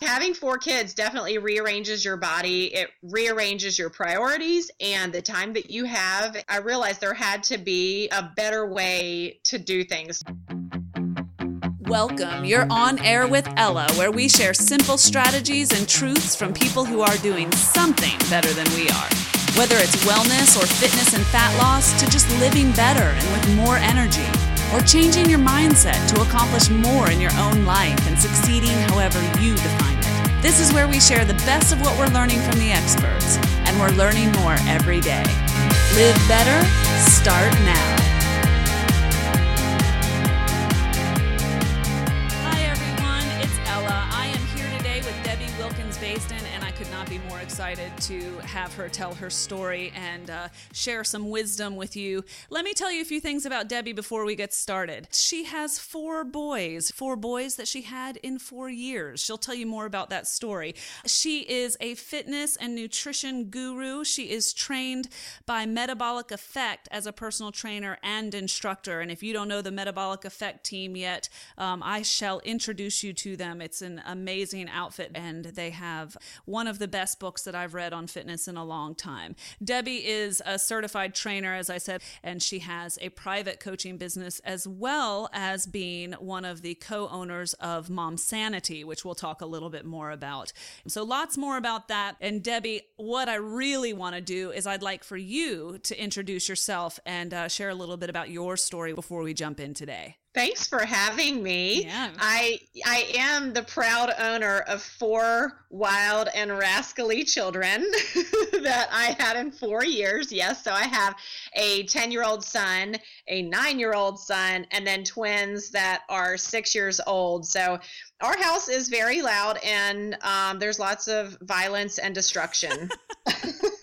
Having four kids definitely rearranges your body. It rearranges your priorities and the time that you have. I realized there had to be a better way to do things. Welcome. You're on air with Ella, where we share simple strategies and truths from people who are doing something better than we are. Whether it's wellness or fitness and fat loss, to just living better and with more energy, or changing your mindset to accomplish more in your own life and succeeding however you define it. This is where we share the best of what we're learning from the experts, and we're learning more every day. Live better, start now. Excited to have her tell her story and uh, share some wisdom with you. Let me tell you a few things about Debbie before we get started. She has four boys, four boys that she had in four years. She'll tell you more about that story. She is a fitness and nutrition guru. She is trained by Metabolic Effect as a personal trainer and instructor. And if you don't know the Metabolic Effect team yet, um, I shall introduce you to them. It's an amazing outfit, and they have one of the best books that I've read on fitness in a long time. Debbie is a certified trainer, as I said, and she has a private coaching business as well as being one of the co owners of Mom Sanity, which we'll talk a little bit more about. So, lots more about that. And, Debbie, what I really want to do is I'd like for you to introduce yourself and uh, share a little bit about your story before we jump in today. Thanks for having me. Yeah. I I am the proud owner of four wild and rascally children that I had in 4 years. Yes, so I have a 10-year-old son, a 9-year-old son, and then twins that are 6 years old. So our house is very loud and um, there's lots of violence and destruction.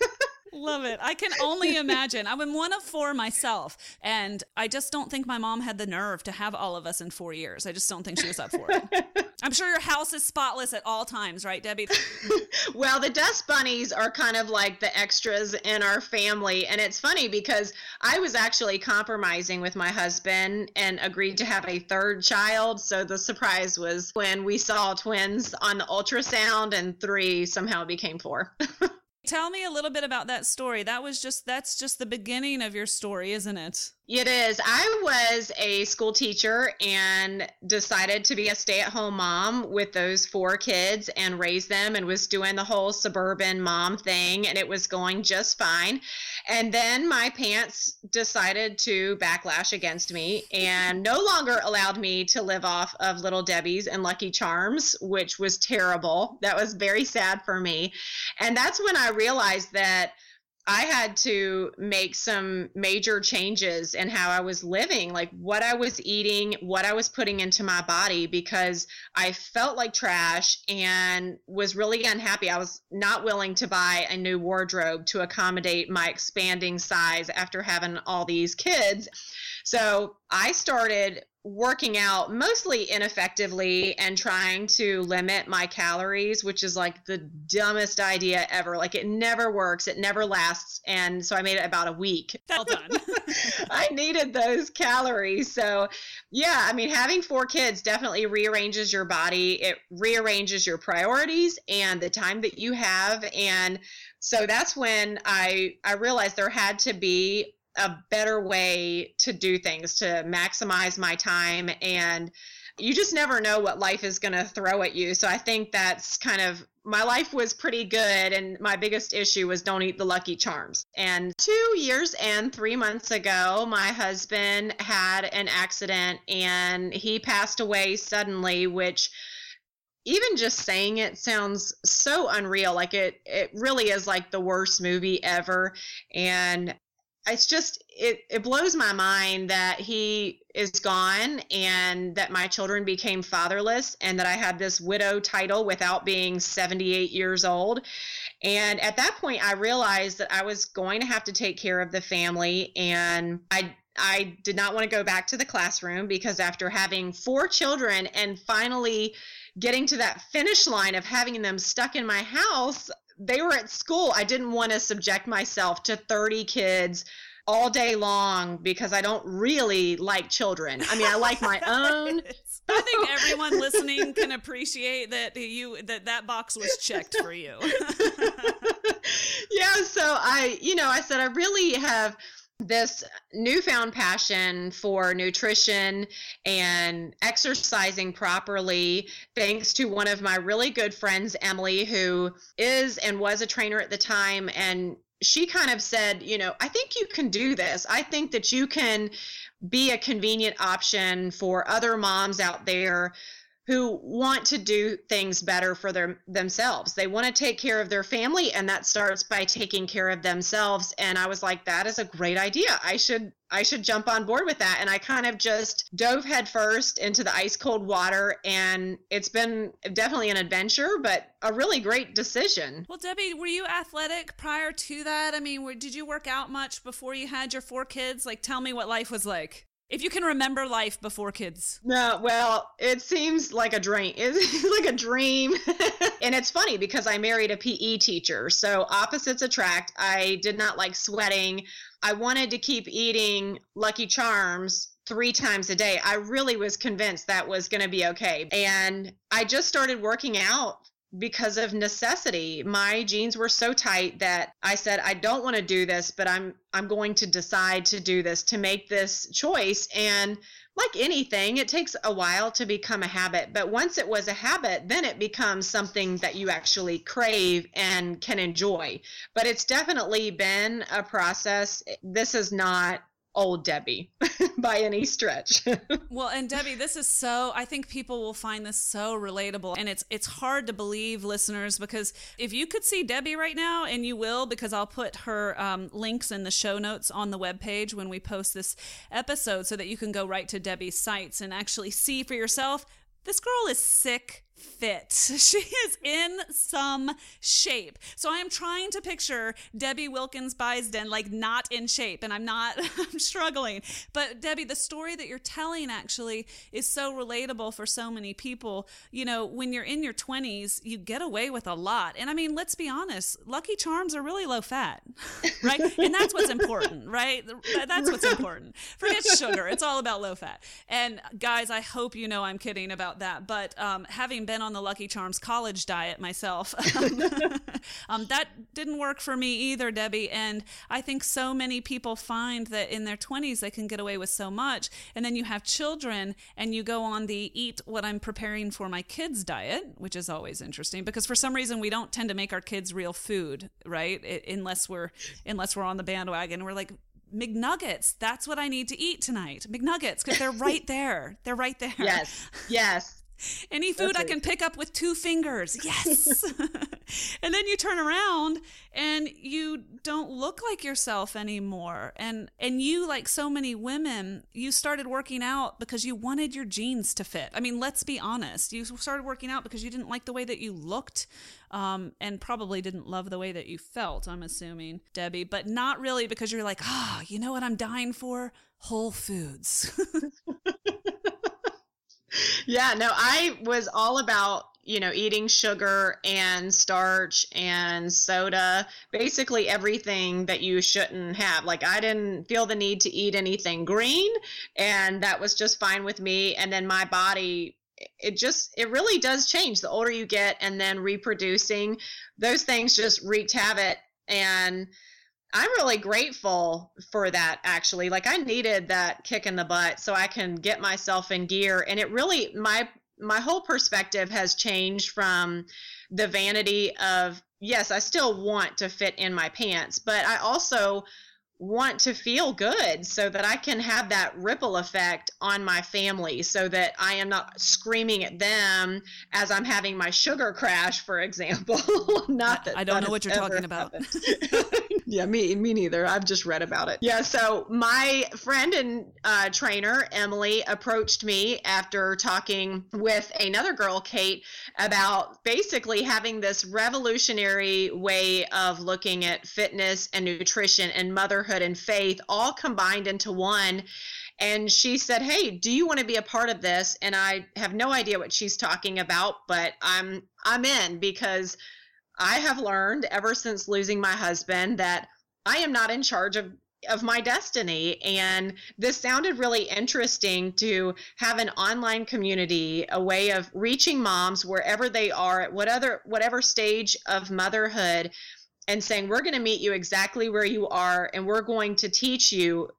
Love it. I can only imagine. I'm one of four myself, and I just don't think my mom had the nerve to have all of us in four years. I just don't think she was up for it. I'm sure your house is spotless at all times, right, Debbie? well, the dust bunnies are kind of like the extras in our family. And it's funny because I was actually compromising with my husband and agreed to have a third child. So the surprise was when we saw twins on the ultrasound, and three somehow became four. Tell me a little bit about that story. That was just that's just the beginning of your story, isn't it? It is. I was a school teacher and decided to be a stay at home mom with those four kids and raise them and was doing the whole suburban mom thing and it was going just fine. And then my pants decided to backlash against me and no longer allowed me to live off of Little Debbie's and Lucky Charms, which was terrible. That was very sad for me. And that's when I realized that I had to make some major changes in how I was living, like what I was eating, what I was putting into my body, because I felt like trash and was really unhappy. I was not willing to buy a new wardrobe to accommodate my expanding size after having all these kids. So I started working out mostly ineffectively and trying to limit my calories, which is like the dumbest idea ever. Like it never works, it never lasts. And so I made it about a week. Well done. I needed those calories. So, yeah, I mean, having four kids definitely rearranges your body, it rearranges your priorities and the time that you have. And so that's when I I realized there had to be a better way to do things to maximize my time and you just never know what life is going to throw at you. So i think that's kind of my life was pretty good and my biggest issue was don't eat the lucky charms. And two years and three months ago my husband had an accident and he passed away suddenly which even just saying it sounds so unreal. Like it it really is like the worst movie ever. And it's just it, it blows my mind that he is gone and that my children became fatherless and that I had this widow title without being 78 years old. And at that point I realized that I was going to have to take care of the family and I I did not want to go back to the classroom because after having four children and finally getting to that finish line of having them stuck in my house, they were at school. I didn't want to subject myself to 30 kids all day long because I don't really like children. I mean, I like my own. I think everyone listening can appreciate that you that that box was checked for you. yeah, so I, you know, I said I really have this newfound passion for nutrition and exercising properly thanks to one of my really good friends Emily who is and was a trainer at the time and she kind of said, you know, I think you can do this. I think that you can be a convenient option for other moms out there who want to do things better for their themselves. They want to take care of their family and that starts by taking care of themselves and I was like that is a great idea. I should I should jump on board with that and I kind of just dove headfirst into the ice cold water and it's been definitely an adventure but a really great decision. Well, Debbie, were you athletic prior to that? I mean, did you work out much before you had your four kids? Like tell me what life was like. If you can remember life before kids. No, well, it seems like a dream. It's like a dream. and it's funny because I married a PE teacher. So opposites attract. I did not like sweating. I wanted to keep eating Lucky Charms three times a day. I really was convinced that was going to be okay. And I just started working out because of necessity. My jeans were so tight that I said I don't want to do this, but I'm I'm going to decide to do this to make this choice and like anything, it takes a while to become a habit, but once it was a habit, then it becomes something that you actually crave and can enjoy. But it's definitely been a process. This is not old Debbie by any stretch. well, and Debbie, this is so I think people will find this so relatable and it's it's hard to believe listeners because if you could see Debbie right now and you will because I'll put her um, links in the show notes on the webpage when we post this episode so that you can go right to Debbie's sites and actually see for yourself this girl is sick fit. She is in some shape. So I am trying to picture Debbie Wilkins Bisden like not in shape, and I'm not, I'm struggling. But Debbie, the story that you're telling actually is so relatable for so many people. You know, when you're in your 20s, you get away with a lot. And I mean, let's be honest, Lucky Charms are really low fat, right? and that's what's important, right? That's what's important. Forget sugar, it's all about low fat. And guys, I hope you know I'm kidding about that. But um, having been on the Lucky Charms college diet myself. um, that didn't work for me either, Debbie. And I think so many people find that in their 20s they can get away with so much. And then you have children and you go on the eat what I'm preparing for my kids diet, which is always interesting because for some reason we don't tend to make our kids real food, right? It, unless we're unless we're on the bandwagon. We're like, McNuggets. That's what I need to eat tonight. McNuggets, because they're right there. They're right there. Yes. Yes. Any food I can pick up with two fingers. Yes. and then you turn around and you don't look like yourself anymore. And and you like so many women, you started working out because you wanted your jeans to fit. I mean, let's be honest. You started working out because you didn't like the way that you looked um, and probably didn't love the way that you felt, I'm assuming, Debbie, but not really because you're like, "Ah, oh, you know what I'm dying for? Whole Foods." yeah, no, I was all about, you know, eating sugar and starch and soda, basically everything that you shouldn't have. Like, I didn't feel the need to eat anything green, and that was just fine with me. And then my body, it just, it really does change the older you get, and then reproducing, those things just wreaked havoc. And, I'm really grateful for that actually. Like I needed that kick in the butt so I can get myself in gear and it really my my whole perspective has changed from the vanity of yes, I still want to fit in my pants, but I also want to feel good so that I can have that ripple effect on my family so that I am not screaming at them as I'm having my sugar crash, for example. not that I don't know what you're talking about. yeah, me me neither. I've just read about it. Yeah, so my friend and uh, trainer Emily approached me after talking with another girl, Kate, about basically having this revolutionary way of looking at fitness and nutrition and motherhood motherhood and faith all combined into one and she said hey do you want to be a part of this and i have no idea what she's talking about but i'm i'm in because i have learned ever since losing my husband that i am not in charge of of my destiny. And this sounded really interesting to have an online community, a way of reaching moms wherever they are at whatever whatever stage of motherhood and saying, We're going to meet you exactly where you are, and we're going to teach you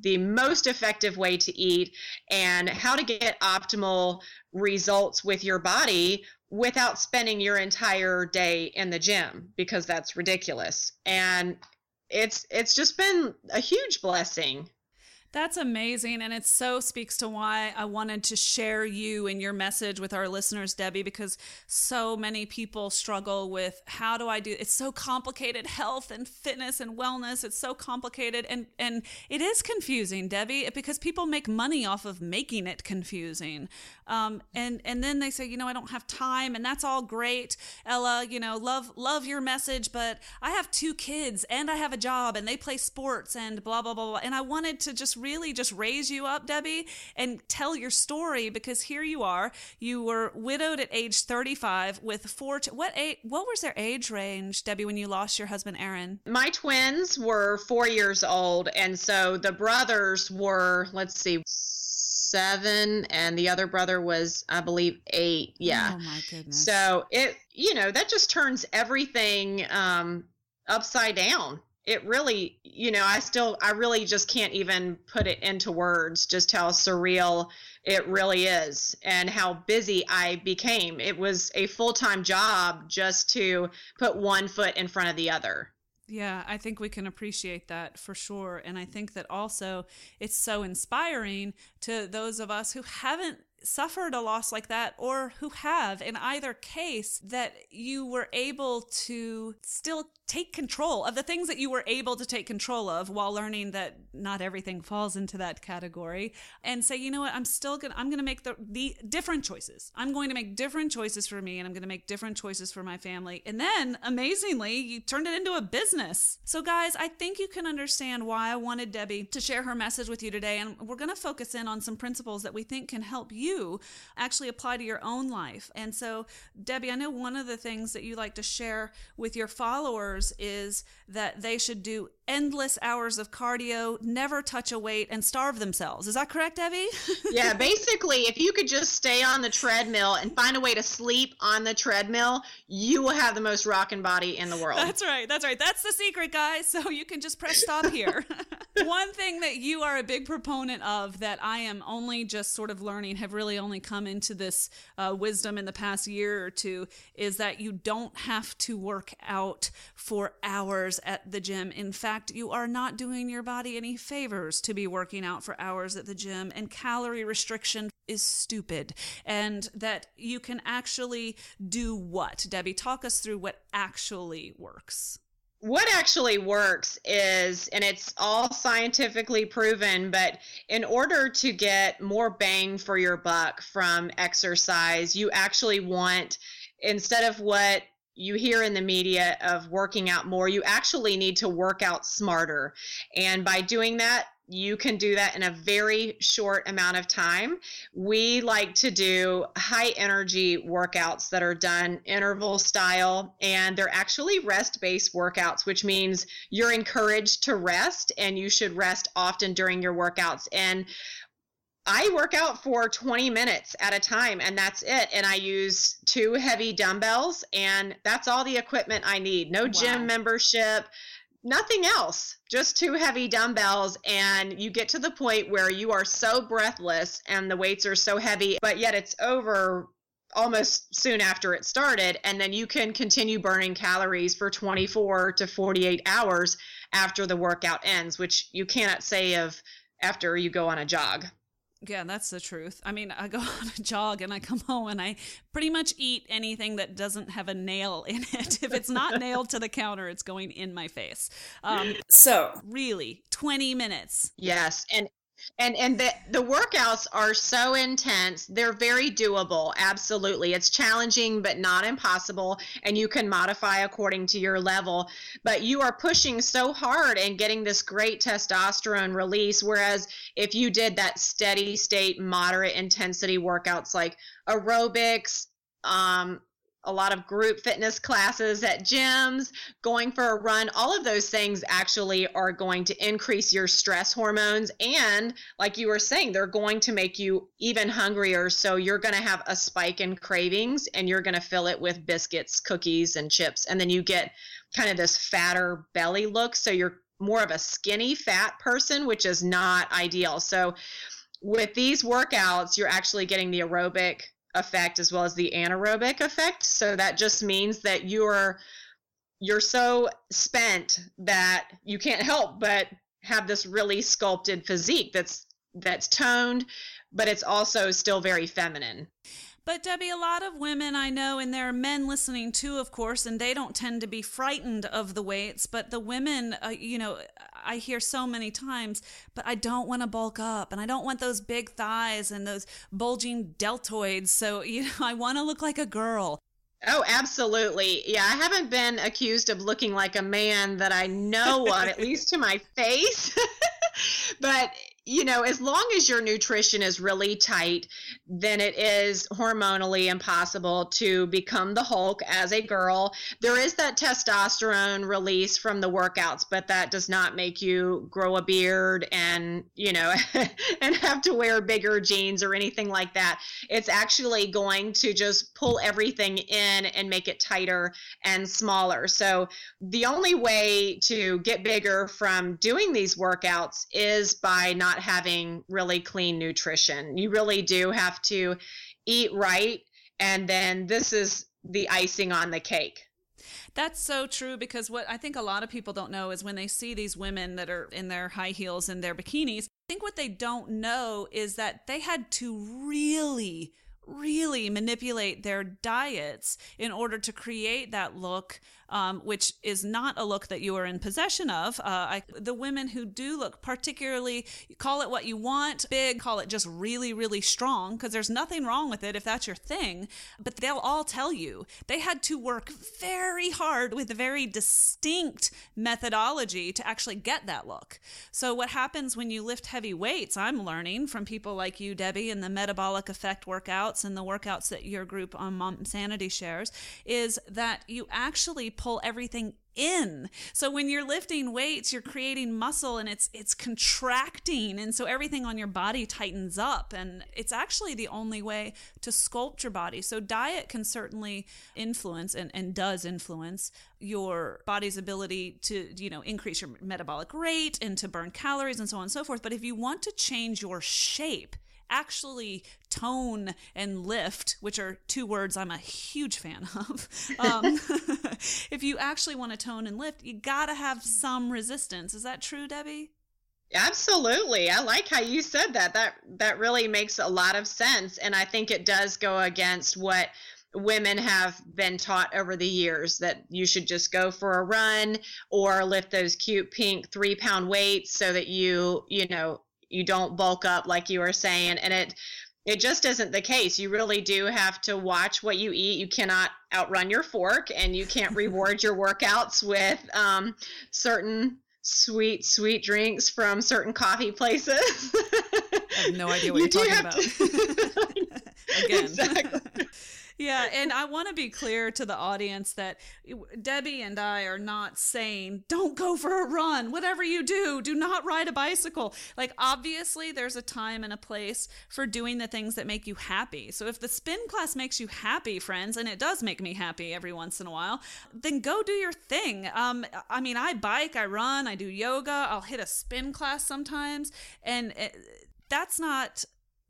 the most effective way to eat and how to get optimal results with your body without spending your entire day in the gym because that's ridiculous. And it's it's just been a huge blessing. That's amazing. And it so speaks to why I wanted to share you and your message with our listeners, Debbie, because so many people struggle with how do I do it's so complicated, health and fitness and wellness. It's so complicated and and it is confusing, Debbie, because people make money off of making it confusing. Um, and and then they say, you know, I don't have time, and that's all great, Ella. You know, love love your message, but I have two kids and I have a job, and they play sports and blah blah blah blah. And I wanted to just really just raise you up, Debbie, and tell your story because here you are. You were widowed at age 35 with four. T- what age, What was their age range, Debbie, when you lost your husband, Aaron? My twins were four years old, and so the brothers were, let's see seven and the other brother was i believe eight yeah oh my goodness so it you know that just turns everything um upside down it really you know i still i really just can't even put it into words just how surreal it really is and how busy i became it was a full-time job just to put one foot in front of the other yeah, I think we can appreciate that for sure. And I think that also it's so inspiring to those of us who haven't suffered a loss like that or who have in either case that you were able to still take control of the things that you were able to take control of while learning that not everything falls into that category and say you know what? I'm still gonna i'm gonna make the, the different choices. I'm going to make different choices for me and i'm gonna make different choices for my family. And then amazingly you turned it into a business. So guys i think you can understand why i wanted debbie to share her message with you today. And we're gonna focus in on some principles that we think can help you actually apply to your own life. And so debbie i know one of the things that you like to share with your followers is that they should do endless hours of cardio, never touch a weight, and starve themselves. Is that correct, Evie? yeah, basically, if you could just stay on the treadmill and find a way to sleep on the treadmill, you will have the most rocking body in the world. That's right. That's right. That's the secret, guys. So you can just press stop here. One thing that you are a big proponent of that I am only just sort of learning, have really only come into this uh, wisdom in the past year or two, is that you don't have to work out for hours at the gym. In fact, fact, you are not doing your body any favors to be working out for hours at the gym, and calorie restriction is stupid. And that you can actually do what? Debbie, talk us through what actually works what actually works is, and it's all scientifically proven, but in order to get more bang for your buck from exercise, you actually want, instead of what you hear in the media of working out more, you actually need to work out smarter. And by doing that, you can do that in a very short amount of time. We like to do high energy workouts that are done interval style, and they're actually rest based workouts, which means you're encouraged to rest and you should rest often during your workouts. And I work out for 20 minutes at a time and that's it. And I use two heavy dumbbells and that's all the equipment I need. No wow. gym membership, nothing else, just two heavy dumbbells. And you get to the point where you are so breathless and the weights are so heavy, but yet it's over almost soon after it started. And then you can continue burning calories for 24 to 48 hours after the workout ends, which you cannot say of after you go on a jog. Yeah, that's the truth. I mean, I go on a jog and I come home and I pretty much eat anything that doesn't have a nail in it. If it's not nailed to the counter, it's going in my face. Um, so, really, 20 minutes. Yes. And and and the the workouts are so intense. They're very doable absolutely. It's challenging but not impossible and you can modify according to your level. But you are pushing so hard and getting this great testosterone release whereas if you did that steady state moderate intensity workouts like aerobics um a lot of group fitness classes at gyms, going for a run, all of those things actually are going to increase your stress hormones. And like you were saying, they're going to make you even hungrier. So you're going to have a spike in cravings and you're going to fill it with biscuits, cookies, and chips. And then you get kind of this fatter belly look. So you're more of a skinny fat person, which is not ideal. So with these workouts, you're actually getting the aerobic effect as well as the anaerobic effect. So that just means that you're you're so spent that you can't help but have this really sculpted physique that's that's toned, but it's also still very feminine. But Debbie, a lot of women I know, and there are men listening too, of course, and they don't tend to be frightened of the weights. But the women, uh, you know, I hear so many times, but I don't want to bulk up and I don't want those big thighs and those bulging deltoids. So, you know, I want to look like a girl. Oh, absolutely. Yeah, I haven't been accused of looking like a man that I know of, at least to my face. but you know, as long as your nutrition is really tight, then it is hormonally impossible to become the Hulk as a girl. There is that testosterone release from the workouts, but that does not make you grow a beard and, you know, and have to wear bigger jeans or anything like that. It's actually going to just pull everything in and make it tighter and smaller. So the only way to get bigger from doing these workouts is by not not having really clean nutrition. You really do have to eat right. And then this is the icing on the cake. That's so true because what I think a lot of people don't know is when they see these women that are in their high heels and their bikinis, I think what they don't know is that they had to really really manipulate their diets in order to create that look um, which is not a look that you are in possession of. Uh, I, the women who do look particularly, call it what you want, big, call it just really, really strong, because there's nothing wrong with it if that's your thing. But they'll all tell you they had to work very hard with a very distinct methodology to actually get that look. So, what happens when you lift heavy weights, I'm learning from people like you, Debbie, and the metabolic effect workouts and the workouts that your group on Mom Sanity shares, is that you actually pull everything in. So when you're lifting weights, you're creating muscle and it's it's contracting and so everything on your body tightens up and it's actually the only way to sculpt your body. So diet can certainly influence and, and does influence your body's ability to, you know, increase your metabolic rate and to burn calories and so on and so forth. But if you want to change your shape, actually tone and lift, which are two words I'm a huge fan of. Um, if you actually want to tone and lift, you got to have some resistance. Is that true, Debbie? Absolutely. I like how you said that. That that really makes a lot of sense and I think it does go against what women have been taught over the years that you should just go for a run or lift those cute pink 3 pound weights so that you, you know, you don't bulk up like you were saying and it it just isn't the case. You really do have to watch what you eat. You cannot outrun your fork and you can't reward your workouts with um, certain sweet sweet drinks from certain coffee places. I have no idea what you are talking about. to... again. Exactly yeah, and I want to be clear to the audience that Debbie and I are not saying don't go for a run. Whatever you do, do not ride a bicycle. Like obviously there's a time and a place for doing the things that make you happy. So if the spin class makes you happy, friends, and it does make me happy every once in a while, then go do your thing. Um I mean, I bike, I run, I do yoga, I'll hit a spin class sometimes, and it, that's not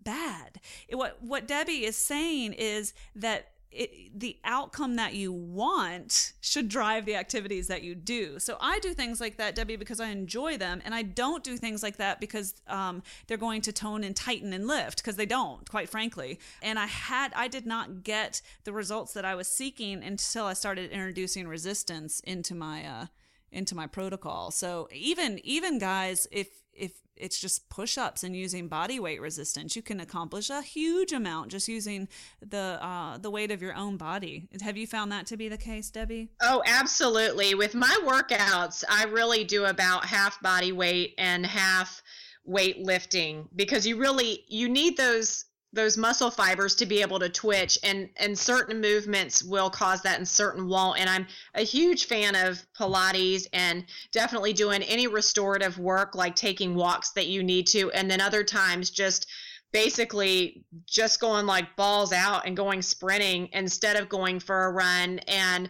bad. What what Debbie is saying is that it, the outcome that you want should drive the activities that you do. So I do things like that, Debbie, because I enjoy them, and I don't do things like that because um, they're going to tone and tighten and lift because they don't, quite frankly. And I had, I did not get the results that I was seeking until I started introducing resistance into my uh, into my protocol. So even even guys, if if it's just push-ups and using body weight resistance you can accomplish a huge amount just using the uh, the weight of your own body. Have you found that to be the case debbie? Oh absolutely. With my workouts i really do about half body weight and half weight lifting because you really you need those those muscle fibers to be able to twitch and and certain movements will cause that and certain won't. And i'm a huge fan of pilates and definitely doing any restorative work like taking walks that you need to and then other times just basically just going like balls out and going sprinting instead of going for a run and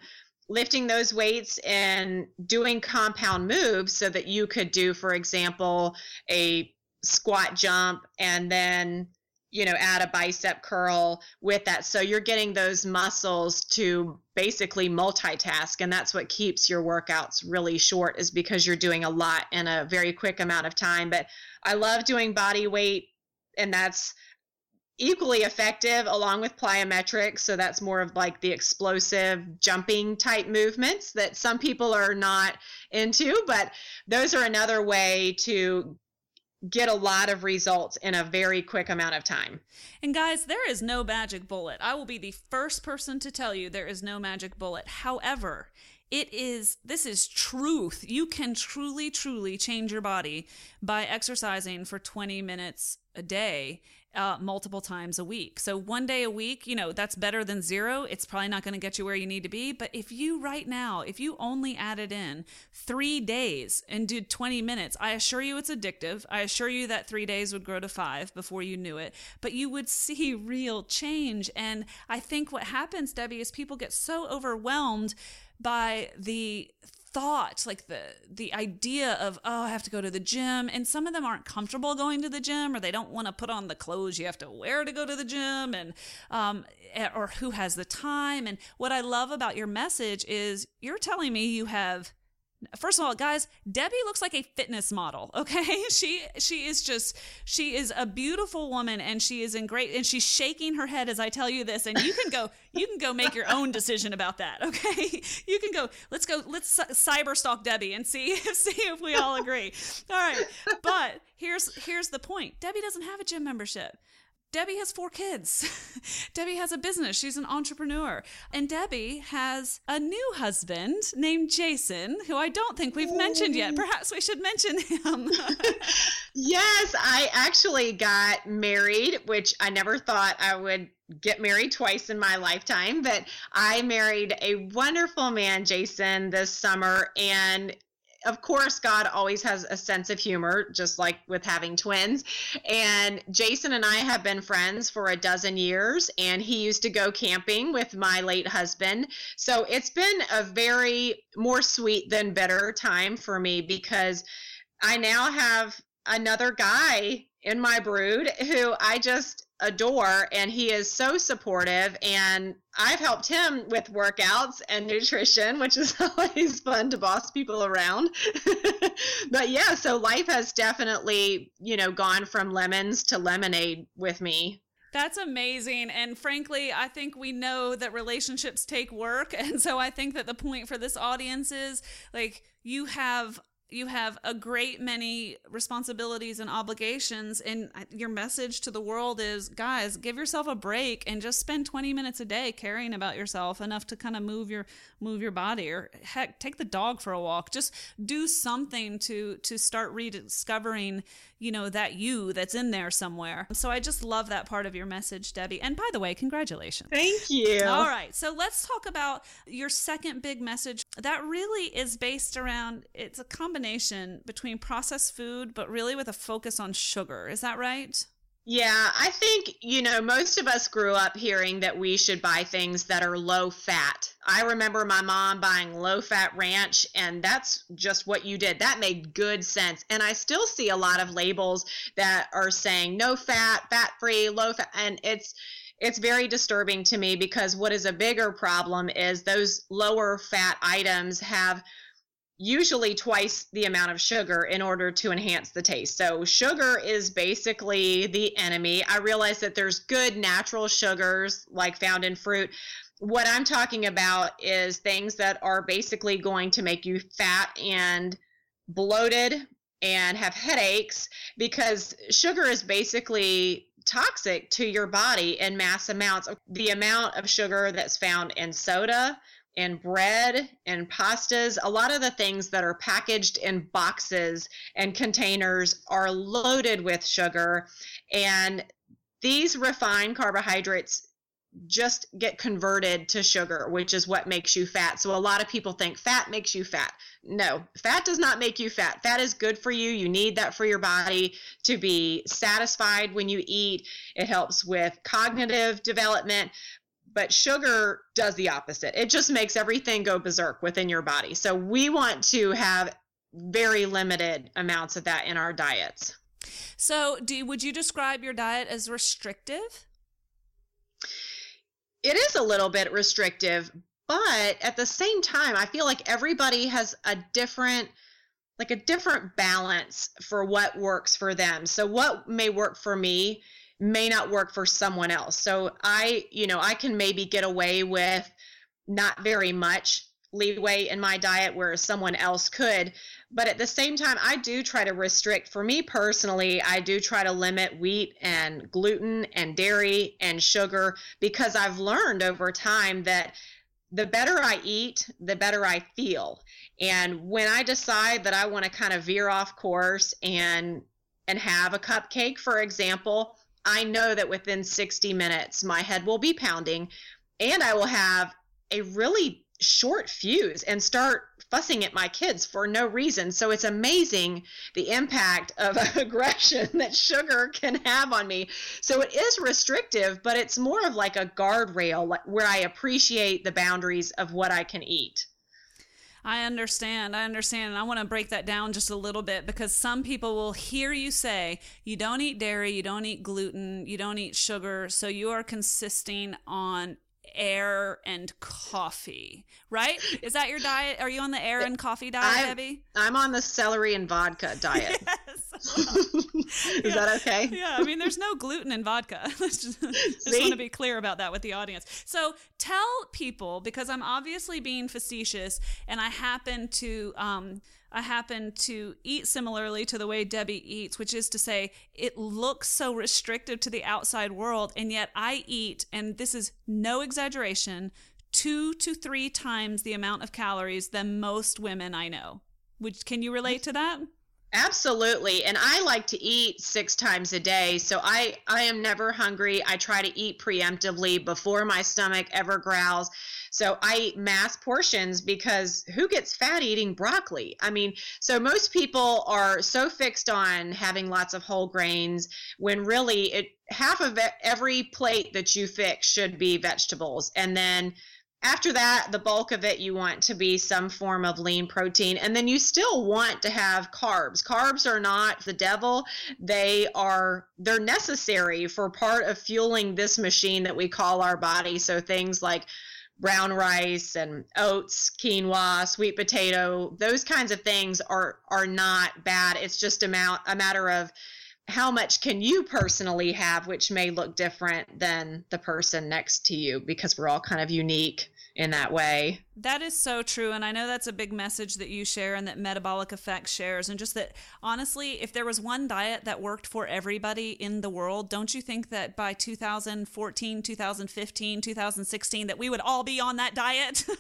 lifting those weights and doing compound moves so that you could do for example a squat jump and then you know, add a bicep curl with that. So you're getting those muscles to basically multitask. And that's what keeps your workouts really short, is because you're doing a lot in a very quick amount of time. But I love doing body weight, and that's equally effective along with plyometrics. So that's more of like the explosive jumping type movements that some people are not into, but those are another way to get a lot of results in a very quick amount of time. And guys, there is no magic bullet. I will be the first person to tell you there is no magic bullet. However, it is this is truth. You can truly truly change your body by exercising for 20 minutes a day uh, multiple times a week. So one day a week, you know, that's better than zero. It's probably not going to get you where you need to be. But if you right now, if you only added in three days and did 20 minutes, I assure you it's addictive. I assure you that three days would grow to five before you knew it, but you would see real change. And I think what happens, Debbie, is people get so overwhelmed by the thought like the the idea of oh i have to go to the gym and some of them aren't comfortable going to the gym or they don't want to put on the clothes you have to wear to go to the gym and um, eh, or who has the time and what i love about your message is you're telling me you have First of all, guys, Debbie looks like a fitness model, okay? She she is just she is a beautiful woman and she is in great and she's shaking her head as I tell you this and you can go you can go make your own decision about that, okay? You can go let's go let's cyber stalk Debbie and see if see if we all agree. All right. But here's here's the point. Debbie doesn't have a gym membership. Debbie has four kids. Debbie has a business. She's an entrepreneur. And Debbie has a new husband named Jason, who I don't think we've mentioned yet. Perhaps we should mention him. yes, I actually got married, which I never thought I would get married twice in my lifetime, but I married a wonderful man, Jason, this summer. And of course, God always has a sense of humor, just like with having twins. And Jason and I have been friends for a dozen years, and he used to go camping with my late husband. So it's been a very more sweet than bitter time for me because I now have another guy in my brood who I just adore and he is so supportive and I've helped him with workouts and nutrition which is always fun to boss people around but yeah so life has definitely you know gone from lemons to lemonade with me that's amazing. And frankly, I think we know that relationships take work. And so I think that the point for this audience is like you have you have a great many responsibilities and obligations and your message to the world is guys give yourself a break and just spend 20 minutes a day caring about yourself enough to kind of move your move your body or heck take the dog for a walk. Just do something to to start rediscovering you know that you that's in there somewhere. So i just love that part of your message debbie. And by the way congratulations. Thank you. All right so let's talk about your second big message that really is based around it's a combination between processed food but really with a focus on sugar is that right yeah, I think, you know, most of us grew up hearing that we should buy things that are low fat. I remember my mom buying low fat ranch, and that's just what you did. That made good sense. And I still see a lot of labels that are saying no fat, fat free, low fat, and it's, it's very disturbing to me because what is a bigger problem is those lower fat items have usually twice the amount of sugar in order to enhance the taste. So sugar is basically the enemy. I realize that there's good natural sugars like found in fruit. What I'm talking about is things that are basically going to make you fat and bloated and have headaches because sugar is basically toxic to your body in mass amounts. The amount of sugar that's found in soda, and bread and pastas. A lot of the things that are packaged in boxes and containers are loaded with sugar. And these refined carbohydrates just get converted to sugar, which is what makes you fat. So a lot of people think fat makes you fat. No, fat does not make you fat. Fat is good for you. You need that for your body to be satisfied when you eat. It helps with cognitive development. But sugar does the opposite. It just makes everything go berserk within your body. So we want to have very limited amounts of that in our diets. So, do would you describe your diet as restrictive? it is a little bit restrictive, but at the same time, I feel like everybody has a different like a different balance for what works for them. So what may work for me may not work for someone else. So I, you know, I can maybe get away with not very much leeway in my diet where someone else could but at the same time i do try to restrict for me personally i do try to limit wheat and gluten and dairy and sugar because i've learned over time that the better i eat the better i feel and when i decide that i want to kind of veer off course and and have a cupcake for example i know that within 60 minutes my head will be pounding and i will have a really short fuse and start fussing at my kids for no reason. So it's amazing the impact of aggression that sugar can have on me. So it is restrictive, but it's more of like a guardrail where I appreciate the boundaries of what I can eat. I understand. I understand. And I want to break that down just a little bit because some people will hear you say, you don't eat dairy, you don't eat gluten, you don't eat sugar. So you are consisting on air and coffee, right? Is that your diet? Are you on the air and coffee diet, I, Debbie? I'm on the celery and vodka diet. Is yeah. that okay? Yeah, I mean, there's no gluten in vodka. Let's just, just want to be clear about that with the audience. So tell people, because I'm obviously being facetious and I happen to, um, I happen to eat similarly to the way Debbie eats, which is to say, it looks so restrictive to the outside world, and yet I eat, and this is no exaggeration, two to three times the amount of calories than most women I know. Which can you relate to that? Absolutely. And I like to eat 6 times a day, so I I am never hungry. I try to eat preemptively before my stomach ever growls. So I eat mass portions because who gets fat eating broccoli? I mean, so most people are so fixed on having lots of whole grains when really it half of every plate that you fix should be vegetables. And then after that, the bulk of it you want to be some form of lean protein. And then you still want to have carbs. Carbs are not the devil. They are they're necessary for part of fueling this machine that we call our body. So things like brown rice and oats, quinoa, sweet potato, those kinds of things are are not bad. It's just a, a matter of how much can you personally have, which may look different than the person next to you because we're all kind of unique in that way. That is so true. And I know that's a big message that you share and that Metabolic Effect shares. And just that, honestly, if there was one diet that worked for everybody in the world, don't you think that by 2014, 2015, 2016, that we would all be on that diet?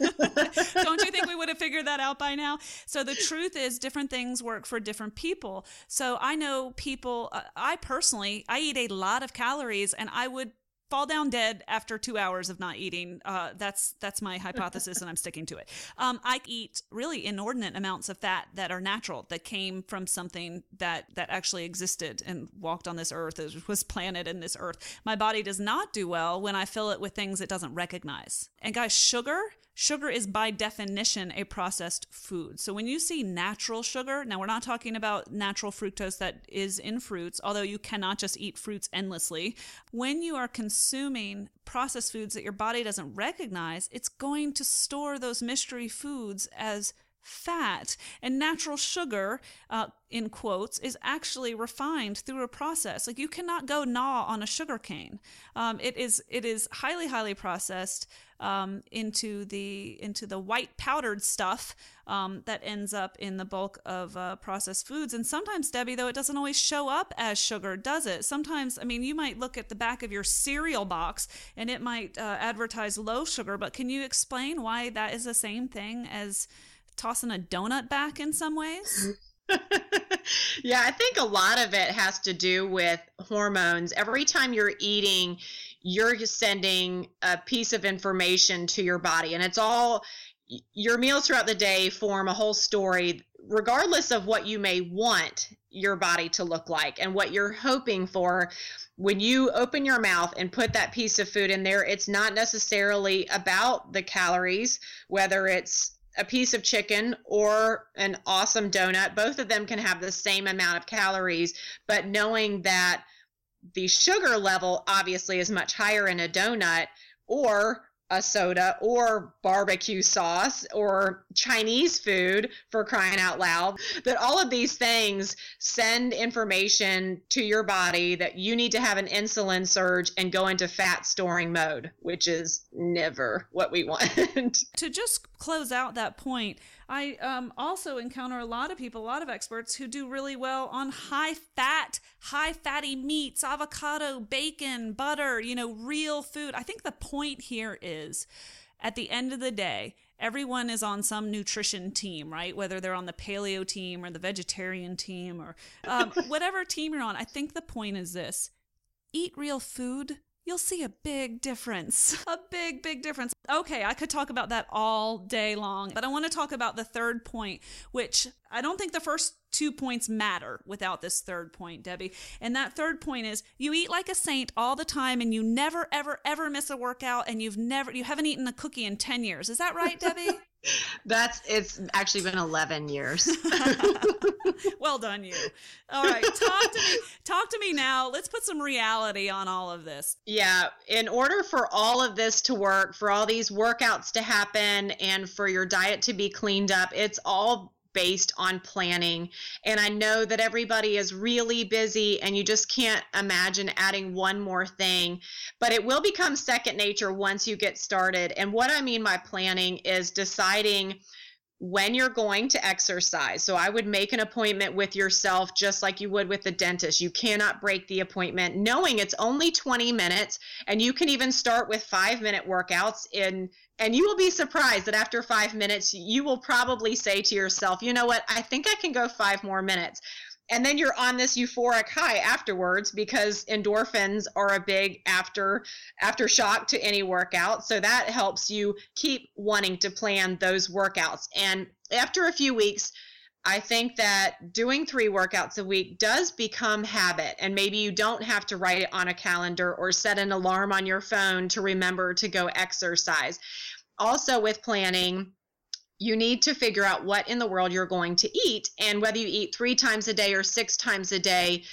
don't you think we would have figured that out by now? So the truth is, different things work for different people. So I know people, uh, I personally, I eat a lot of calories and I would fall down dead after two hours of not eating. Uh, that's that's my hypothesis, and I'm sticking to it. Um, I eat really inordinate amounts of fat that are natural, that came from something that that actually existed and walked on this earth, was planted in this earth. My body does not do well when I fill it with things it doesn't recognize. And guys, sugar Sugar is by definition a processed food. So when you see natural sugar, now we're not talking about natural fructose that is in fruits, although you cannot just eat fruits endlessly. When you are consuming processed foods that your body doesn't recognize, it's going to store those mystery foods as fat. And natural sugar, uh, in quotes, is actually refined through a process. Like you cannot go gnaw on a sugar cane. Um, it is it is highly highly processed um, into the into the white powdered stuff um, that ends up in the bulk of uh, processed foods. And sometimes, Debbie, though, it doesn't always show up as sugar, does it? Sometimes, I mean, you might look at the back of your cereal box and it might uh, advertise low sugar. But can you explain why that is the same thing as tossing a donut back in some ways? yeah, I think a lot of it has to do with hormones. Every time you're eating, you're sending a piece of information to your body, and it's all your meals throughout the day form a whole story, regardless of what you may want your body to look like and what you're hoping for. When you open your mouth and put that piece of food in there, it's not necessarily about the calories, whether it's a piece of chicken or an awesome donut. Both of them can have the same amount of calories, but knowing that the sugar level obviously is much higher in a donut or a soda or barbecue sauce or Chinese food for crying out loud. That all of these things send information to your body that you need to have an insulin surge and go into fat storing mode, which is never what we want. to just close out that point, I um, also encounter a lot of people, a lot of experts who do really well on high fat, high fatty meats, avocado, bacon, butter, you know, real food. I think the point here is at the end of the day, everyone is on some nutrition team, right? Whether they're on the paleo team or the vegetarian team or um, whatever team you're on. I think the point is this eat real food you'll see a big difference. A big, big difference. Okay, I could talk about that all day long, but I want to talk about the third point, which I don't think the first two points matter without this third point, Debbie. And that third point is you eat like a saint all the time and you never, ever, ever miss a workout and you've never, you haven't eaten a cookie in 10 years. Is that right, Debbie? That's it's actually been 11 years. well done you. All right, talk to me talk to me now. Let's put some reality on all of this. Yeah, in order for all of this to work, for all these workouts to happen and for your diet to be cleaned up, it's all based on planning. And I know that everybody is really busy and you just can't imagine adding one more thing, but it will become second nature once you get started. And what I mean by planning is deciding when you're going to exercise. So I would make an appointment with yourself just like you would with the dentist. You cannot break the appointment knowing it's only 20 minutes and you can even start with 5 minute workouts in and you will be surprised that after 5 minutes you will probably say to yourself, "You know what? I think I can go 5 more minutes." And then you're on this euphoric high afterwards because endorphins are a big after aftershock to any workout. So that helps you keep wanting to plan those workouts. And after a few weeks I think that doing three workouts a week does become habit, and maybe you don't have to write it on a calendar or set an alarm on your phone to remember to go exercise. Also, with planning, you need to figure out what in the world you're going to eat. And whether you eat three times a day or six times a day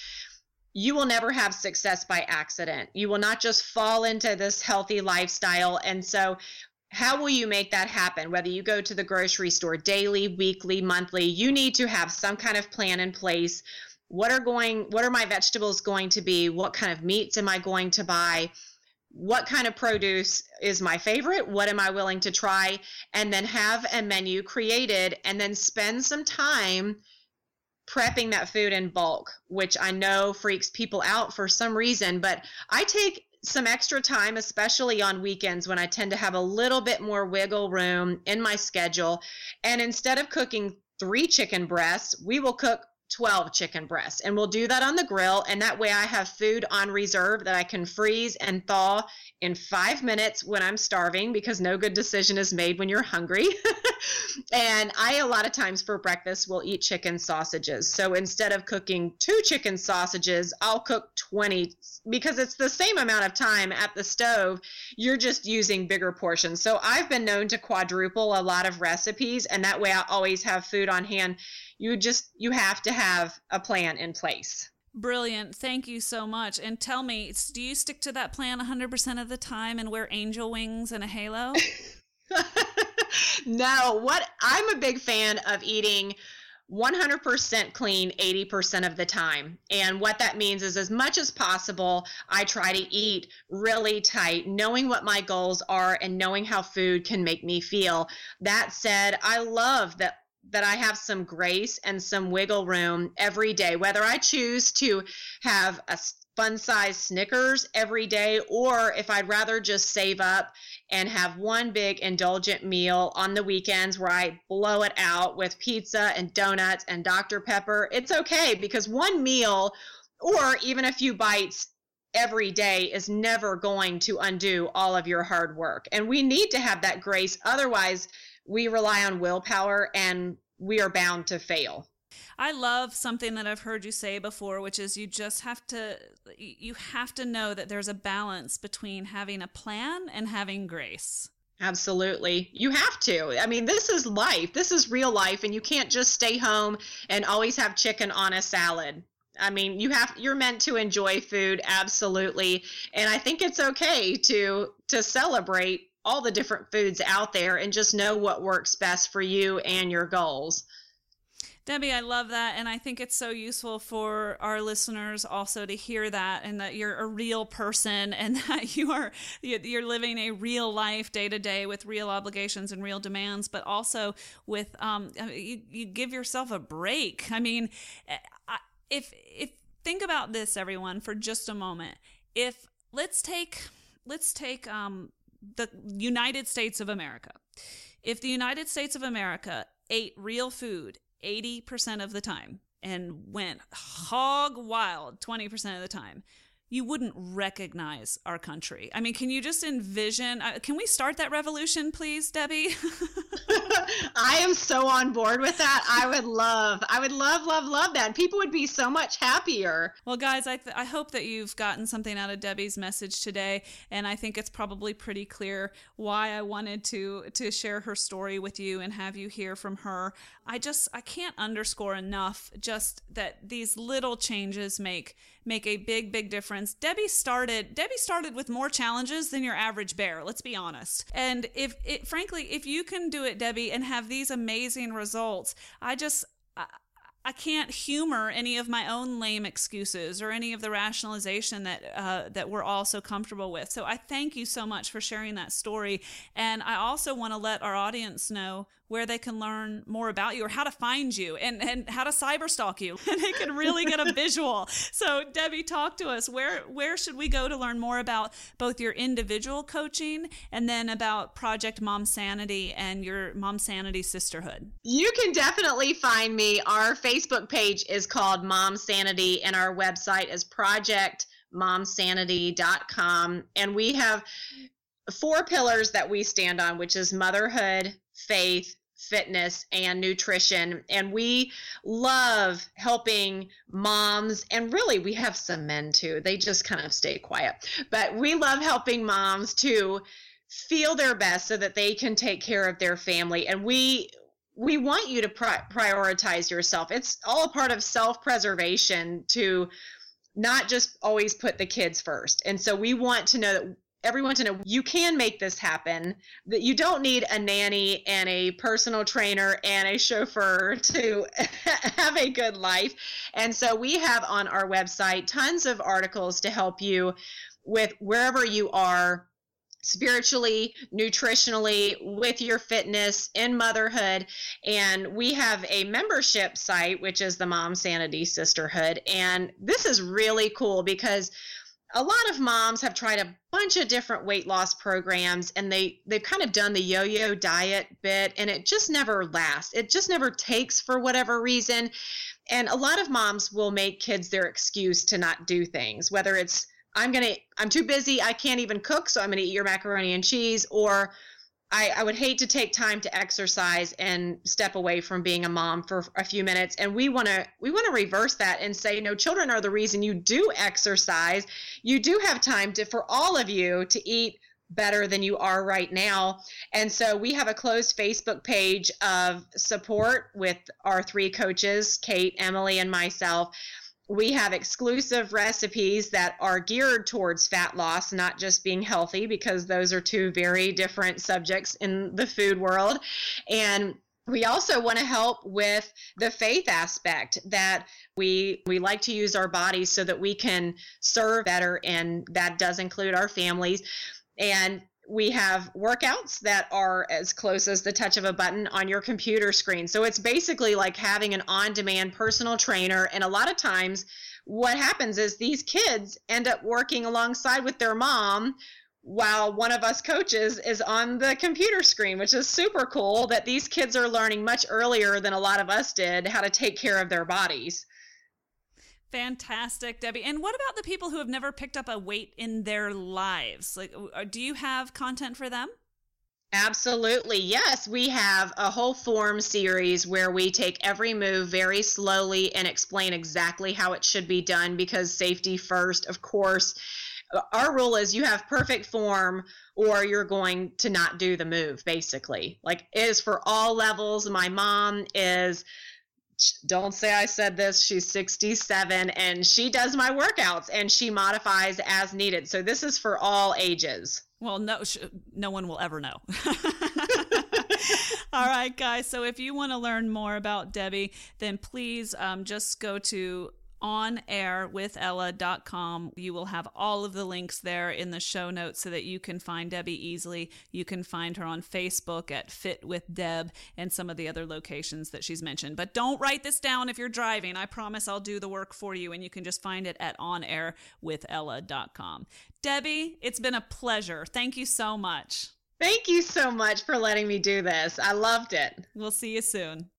you will never have success by accident. You will not just fall into this healthy lifestyle. And so how will you make that happen? Whether you go to the grocery store daily weekly monthly you need to have some kind of plan in place. What are going what are my vegetables going to be? What kind of meats am i going to buy what kind of produce is my favorite? What am i willing to try? And then have a menu created and then spend some time prepping that food in bulk which i know freaks people out for some reason but i take some extra time especially on weekends when i tend to have a little bit more wiggle room in my schedule. And instead of cooking three chicken breasts we will cook 12 chicken breasts. And we'll do that on the grill. And that way I have food on reserve that I can freeze and thaw in five minutes when I'm starving because no good decision is made when you're hungry. and I, a lot of times for breakfast, will eat chicken sausages. So instead of cooking two chicken sausages, I'll cook 20 because it's the same amount of time at the stove. You're just using bigger portions. So I've been known to quadruple a lot of recipes, and that way I always have food on hand you just you have to have a plan in place Brilliant. Thank you so much. And tell me, do you stick to that plan 100% of the time and wear angel wings and a halo? no, what I'm a big fan of eating 100% clean 80% of the time. And what that means is, as much as possible, I try to eat really tight, knowing what my goals are and knowing how food can make me feel. That said, I love that that I have some grace and some wiggle room every day, whether I choose to have a fun size Snickers every day, or if I'd rather just save up and have one big indulgent meal on the weekends where I blow it out with pizza and donuts and Dr. Pepper, it's okay because one meal or even a few bites every day is never going to undo all of your hard work. And we need to have that grace. Otherwise, we rely on willpower and we are bound to fail. I love something that I've heard you say before, which is you just have to you have to know that there's a balance between having a plan and having grace. Absolutely. You have to. I mean, this is life. This is real life and you can't just stay home and always have chicken on a salad. I mean, you have you're meant to enjoy food absolutely. And I think it's okay to to celebrate all the different foods out there and just know what works best for you and your goals. Debbie, I love that. And I think it's so useful for our listeners also to hear that and that you're a real person and that you are, you're living a real life day to day with real obligations and real demands, but also with, um, you, you give yourself a break. I mean, eh, if, if, think about this, everyone, for just a moment. If, let's take, let's take, um, the United States of America. If the United States of America ate real food 80% of the time and went hog wild 20% of the time, you wouldn't recognize our country. I mean, can you just envision? Uh, can we start that revolution, please, Debbie? I am so on board with that. I would love, I would love, love, love that. People would be so much happier. Well, guys, I, th- I hope that you've gotten something out of Debbie's message today, and I think it's probably pretty clear why I wanted to to share her story with you and have you hear from her. I just I can't underscore enough just that these little changes make make a big, big difference. Debbie started Debbie started with more challenges than your average bear, let's be honest. And if it frankly, if you can do it, Debbie, and have these amazing results, I just I, can't humor any of my own lame excuses or any of the rationalization that uh, that we're all so comfortable with. So I thank you so much for sharing that story, and I also want to let our audience know where they can learn more about you or how to find you and, and how to cyber stalk you. And they can really get a visual. So Debbie, talk to us. Where where should we go to learn more about both your individual coaching and then about Project Mom Sanity and your Mom Sanity Sisterhood? You can definitely find me. Our Facebook page is called Mom Sanity and our website is Project momsanity.com and we have four pillars that we stand on which is motherhood faith fitness and nutrition. And we love helping moms, and really, we have some men too. They just kind of stay quiet. But we love helping moms to feel their best so that they can take care of their family. And we, we want you to pri- prioritize yourself. It's all a part of self preservation to not just always put the kids first. And so we want to know that everyone to know you can make this happen that you don't need a nanny and a personal trainer and a chauffeur to have a good life and so we have on our website tons of articles to help you with wherever you are spiritually, nutritionally, with your fitness, in motherhood. And we have a membership site, which is the Mom Sanity Sisterhood. And this is really cool because a lot of moms have tried a bunch of different weight loss programs and they they've kind of done the yo-yo diet bit and it just never lasts. It just never takes for whatever reason. And a lot of moms will make kids their excuse to not do things whether it's i'm gonna i'm too busy i can't even cook so i'm gonna eat your macaroni and cheese or I, I would hate to take time to exercise and step away from being a mom for a few minutes. And we want to we want to reverse that and say, no, children are the reason you do exercise. You do have time to for all of you to eat better than you are right now. And so we have a closed Facebook page of support with our three coaches, Kate, Emily, and myself we have exclusive recipes that are geared towards fat loss, not just being healthy, because those are two very different subjects in the food world. And we also want to help with the faith aspect that we we like to use our bodies so that we can serve better and that does include our families and we have workouts that are as close as the touch of a button on your computer screen. So it's basically like having an on demand personal trainer. And a lot of times what happens is these kids end up working alongside with their mom while one of us coaches is on the computer screen, which is super cool that these kids are learning much earlier than a lot of us did how to take care of their bodies. Fantastic, Debbie. And what about the people who have never picked up a weight in their lives? Like, uh, do you have content for them? Absolutely. Yes, we have a whole form series where we take every move very slowly and explain exactly how it should be done because safety first, of course our rule is you have perfect form or you're going to not do the move basically like it is for all levels my mom is don't say I said this. She's 67 and she does my workouts and she modifies as needed. So this is for all ages. Well, no, no one will ever know. all right, guys. So if you want to learn more about Debbie, then please um, just go to onairwithella.com. You will have all of the links there in the show notes so that you can find Debbie easily. You can find her on Facebook at Fit with Deb and some of the other locations that she's mentioned. But don't write this down if you're driving. I promise I'll do the work for you and you can just find it at onairwithella.com. Debbie, it's been a pleasure. Thank you so much. Thank you so much for letting me do this. I loved it. We'll see you soon.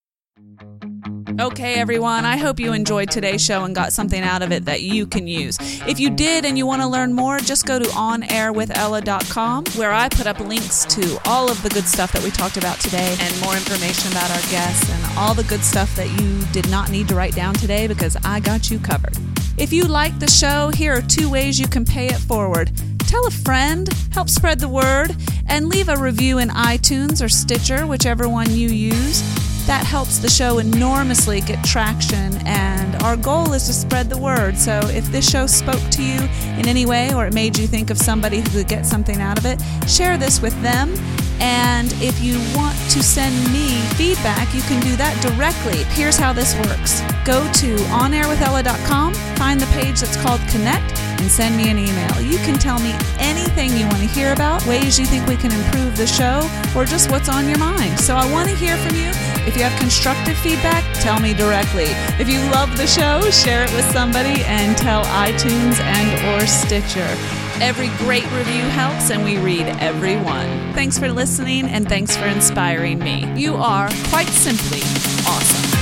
Okay, everyone, I hope you enjoyed today's show and got something out of it that you can use. If you did and you want to learn more, just go to onairwithella.com where I put up links to all of the good stuff that we talked about today and more information about our guests and all the good stuff that you did not need to write down today because I got you covered. If you like the show, here are two ways you can pay it forward. Tell a friend, help spread the word, and leave a review in iTunes or Stitcher, whichever one you use that helps the show enormously get traction. And our goal is to spread the word. So if this show spoke to you in any way or it made you think of somebody who could get something out of it, share this with them. And if you want to send me feedback, you can do that directly. Here's how this works go to onairwithella.com, find the page that's called Connect and send me an email. You can tell me anything you want to hear about, ways you think we can improve the show, or just what's on your mind. So I want to hear from you. If you have constructive feedback, tell me directly. If you love the show, share it with somebody and tell iTunes and or Stitcher. Every great review helps and we read every one. Thanks for listening and thanks for inspiring me. You are quite simply awesome.